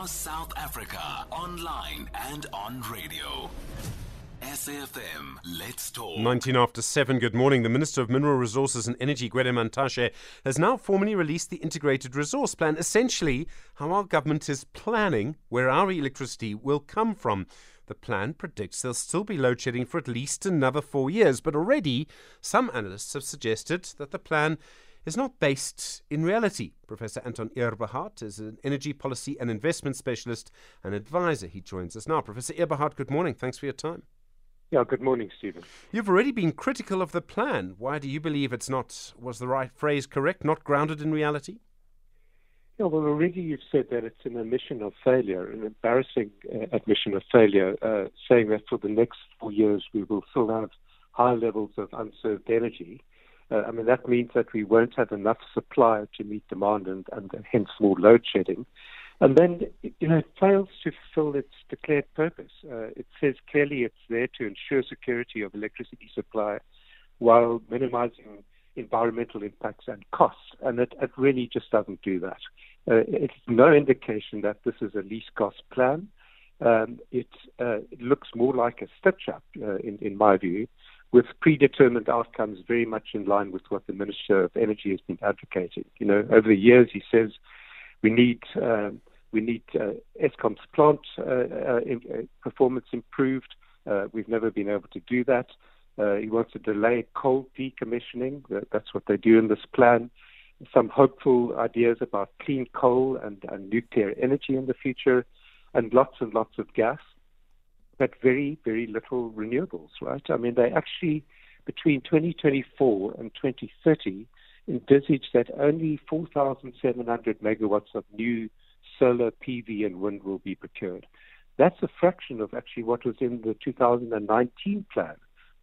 across South Africa, online and on radio. SAFM, let's talk. 19 after 7, good morning. The Minister of Mineral Resources and Energy, Gwede Mantashe, has now formally released the Integrated Resource Plan, essentially how our government is planning where our electricity will come from. The plan predicts there'll still be load shedding for at least another four years, but already some analysts have suggested that the plan is not based in reality. Professor Anton Eberhard is an energy policy and investment specialist and advisor. He joins us now. Professor Eberhard, good morning. Thanks for your time. Yeah, good morning, Stephen. You've already been critical of the plan. Why do you believe it's not, was the right phrase correct, not grounded in reality? Yeah, well, already you've said that it's an admission of failure, an embarrassing uh, admission of failure, uh, saying that for the next four years we will still have high levels of unserved energy. Uh, I mean, that means that we won't have enough supply to meet demand and, and hence more load shedding. And then, you know, it fails to fulfill its declared purpose. Uh, it says clearly it's there to ensure security of electricity supply while minimizing environmental impacts and costs. And it, it really just doesn't do that. Uh, it's no indication that this is a least cost plan. Um, it, uh, it, looks more like a stitch up, uh, in, in my view, with predetermined outcomes very much in line with what the Minister of Energy has been advocating. You know, over the years, he says we need um, we need uh, Eskom's plant uh, uh, uh, performance improved. Uh, we've never been able to do that. Uh, he wants to delay coal decommissioning. That's what they do in this plan. Some hopeful ideas about clean coal and, and nuclear energy in the future, and lots and lots of gas, but very, very little renewables, right? I mean, they actually, between 2024 and 2030, envisage that only 4,700 megawatts of new solar PV and wind will be procured. That's a fraction of actually what was in the 2019 plan,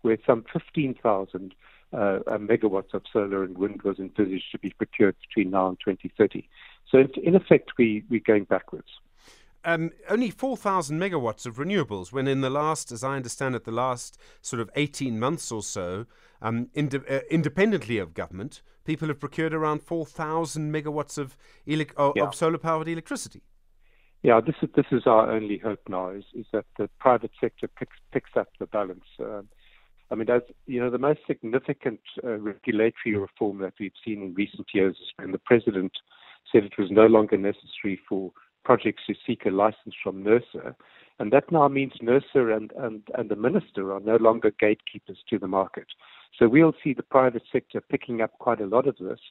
where some 15,000 uh, uh, megawatts of solar and wind was envisaged to be procured between now and 2030. So, in effect, we, we're going backwards. Um, only 4,000 megawatts of renewables, when in the last, as I understand it, the last sort of 18 months or so, um, ind- uh, independently of government, people have procured around 4,000 megawatts of, ele- of, yeah. of solar powered electricity. Yeah, this is this is our only hope now is, is that the private sector picks picks up the balance. Uh, I mean, as you know, the most significant uh, regulatory reform that we've seen in recent years is when the president said it was no longer necessary for projects to seek a license from NERSA. And that now means NERSA and, and, and the minister are no longer gatekeepers to the market. So we'll see the private sector picking up quite a lot of this,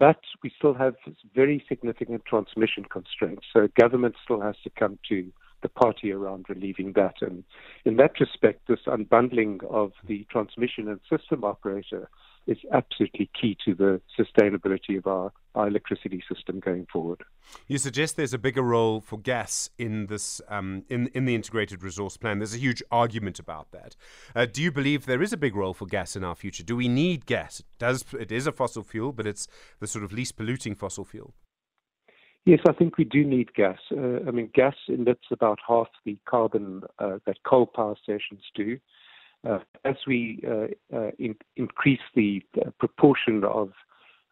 but we still have very significant transmission constraints. So government still has to come to the party around relieving that. And in that respect, this unbundling of the transmission and system operator is absolutely key to the sustainability of our, our electricity system going forward. You suggest there's a bigger role for gas in this um, in in the integrated resource plan. There's a huge argument about that. Uh, do you believe there is a big role for gas in our future? Do we need gas? It does it is a fossil fuel, but it's the sort of least polluting fossil fuel. Yes, I think we do need gas. Uh, I mean, gas emits about half the carbon uh, that coal power stations do. Uh, as we uh, uh, in, increase the proportion of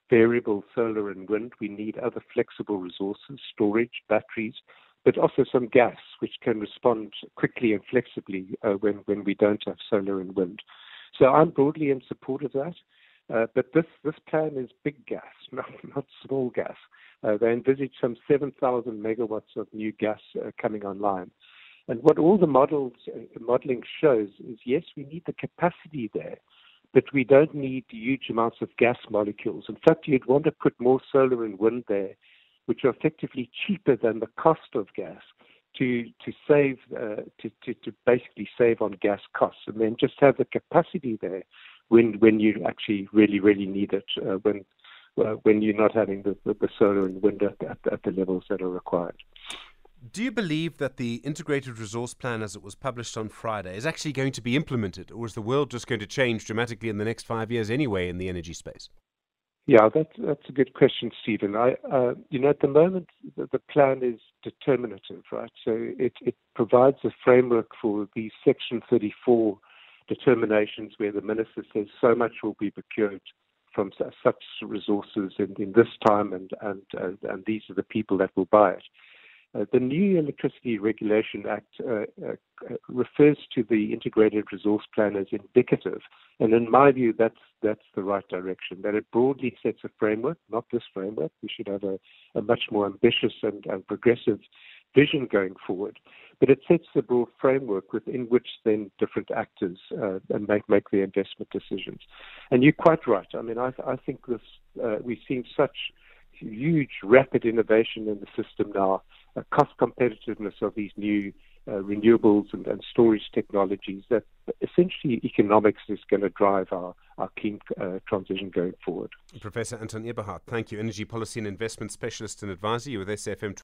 variable solar and wind, we need other flexible resources, storage, batteries, but also some gas, which can respond quickly and flexibly when, when we don't have solar and wind. So I'm broadly in support of that. Uh, but this, this plan is big gas, not, small gas. They envisage some 7,000 megawatts of new gas coming online. And what all the models uh, modeling shows is yes, we need the capacity there, but we don't need huge amounts of gas molecules. In fact, you'd want to put more solar and wind there, which are effectively cheaper than the cost of gas to to save uh, to, to to basically save on gas costs, and then just have the capacity there when when you actually really really need it uh, when uh, when you're not having the, the, solar and wind at, at the levels that are required. Do you believe that the integrated resource plan, as it was published on Friday, is actually going to be implemented, or is the world just going to change dramatically in the next five years anyway in the energy space? Yeah, that's that's a good question, Stephen. I, uh, you know, at the moment the, the, plan is determinative, right? So it, it provides a framework for these Section 34 determinations, where the minister says so much will be procured from such resources in, in this time, and and, and and these are the people that will buy it. Uh, the new Electricity Regulation Act uh, uh, refers to the Integrated Resource Plan as indicative, and in my view, that's that's the right direction. That it broadly sets a framework, not this framework. We should have a, a much more ambitious and, and progressive vision going forward. But it sets a broad framework within which then different actors uh, make make their investment decisions. And you're quite right. I mean, I, I think this uh, we've seen such huge, rapid innovation in the system now, uh, cost competitiveness of these new uh, renewables and, and, storage technologies that essentially economics is going to drive our, our keen uh, transition going forward. Professor Anton Eberhard, thank you. Energy Policy and Investment Specialist and Advisor, you with SAFM.